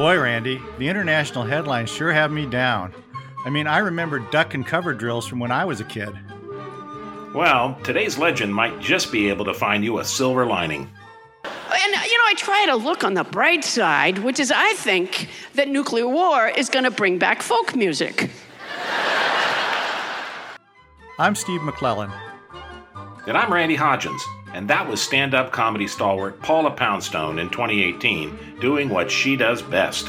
Boy, Randy, the international headlines sure have me down. I mean, I remember duck and cover drills from when I was a kid. Well, today's legend might just be able to find you a silver lining. And, you know, I try to look on the bright side, which is I think that nuclear war is going to bring back folk music. I'm Steve McClellan. And I'm Randy Hodgins, and that was stand up comedy stalwart Paula Poundstone in 2018 doing what she does best.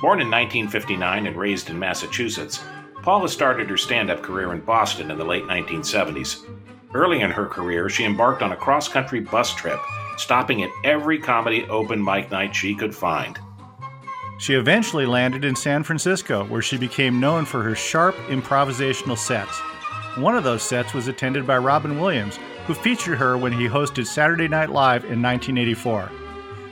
Born in 1959 and raised in Massachusetts, Paula started her stand up career in Boston in the late 1970s. Early in her career, she embarked on a cross country bus trip, stopping at every comedy open mic night she could find. She eventually landed in San Francisco, where she became known for her sharp improvisational sets. One of those sets was attended by Robin Williams, who featured her when he hosted Saturday Night Live in 1984.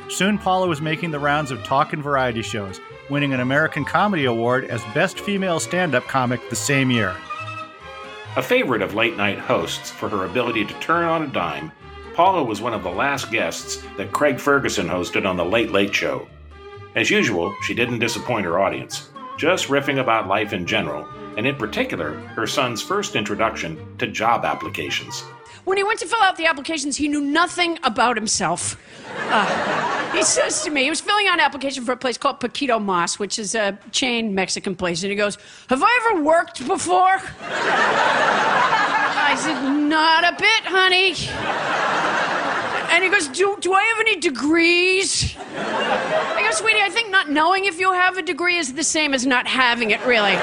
Soon, Paula was making the rounds of talk and variety shows, winning an American Comedy Award as Best Female Stand Up Comic the same year. A favorite of late night hosts for her ability to turn on a dime, Paula was one of the last guests that Craig Ferguson hosted on The Late Late Show. As usual, she didn't disappoint her audience, just riffing about life in general, and in particular, her son's first introduction to job applications. When he went to fill out the applications, he knew nothing about himself. Uh, he says to me, he was filling out an application for a place called Poquito Mas, which is a chain Mexican place, and he goes, Have I ever worked before? I said, Not a bit, honey. And he goes, do, do I have any degrees? I go, sweetie, I think not knowing if you have a degree is the same as not having it, really.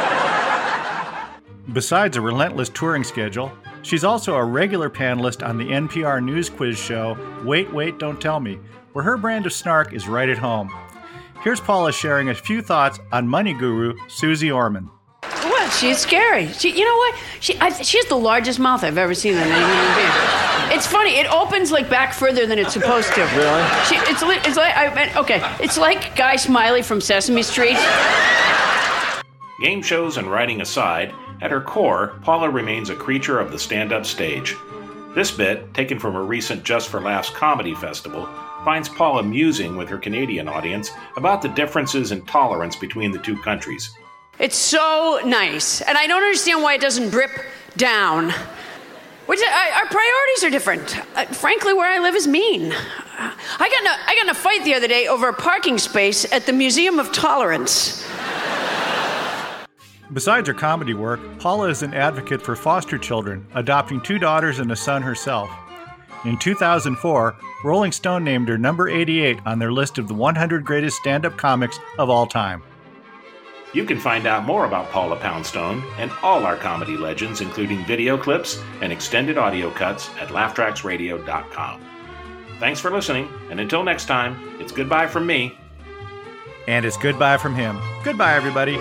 Besides a relentless touring schedule, she's also a regular panelist on the NPR news quiz show Wait, Wait, Don't Tell Me, where her brand of snark is right at home. Here's Paula sharing a few thoughts on money guru Suze Orman. Well, she's scary. She, you know what? She, I, she has the largest mouth I've ever seen in any human being. It's funny. It opens like back further than it's supposed to. Really? She, it's, li- it's like I mean, okay. It's like Guy Smiley from Sesame Street. Game shows and writing aside, at her core, Paula remains a creature of the stand up stage. This bit, taken from a recent Just for Laughs comedy festival, finds Paula musing with her Canadian audience about the differences in tolerance between the two countries. It's so nice, and I don't understand why it doesn't drip down. Which I, our priorities are different. Uh, frankly, where I live is mean. I got in a, I got in a fight the other day over a parking space at the Museum of Tolerance. Besides her comedy work, Paula is an advocate for foster children, adopting two daughters and a son herself. In 2004, Rolling Stone named her number 88 on their list of the 100 greatest stand up comics of all time. You can find out more about Paula Poundstone and all our comedy legends, including video clips and extended audio cuts, at laughtracksradio.com. Thanks for listening, and until next time, it's goodbye from me. And it's goodbye from him. Goodbye, everybody.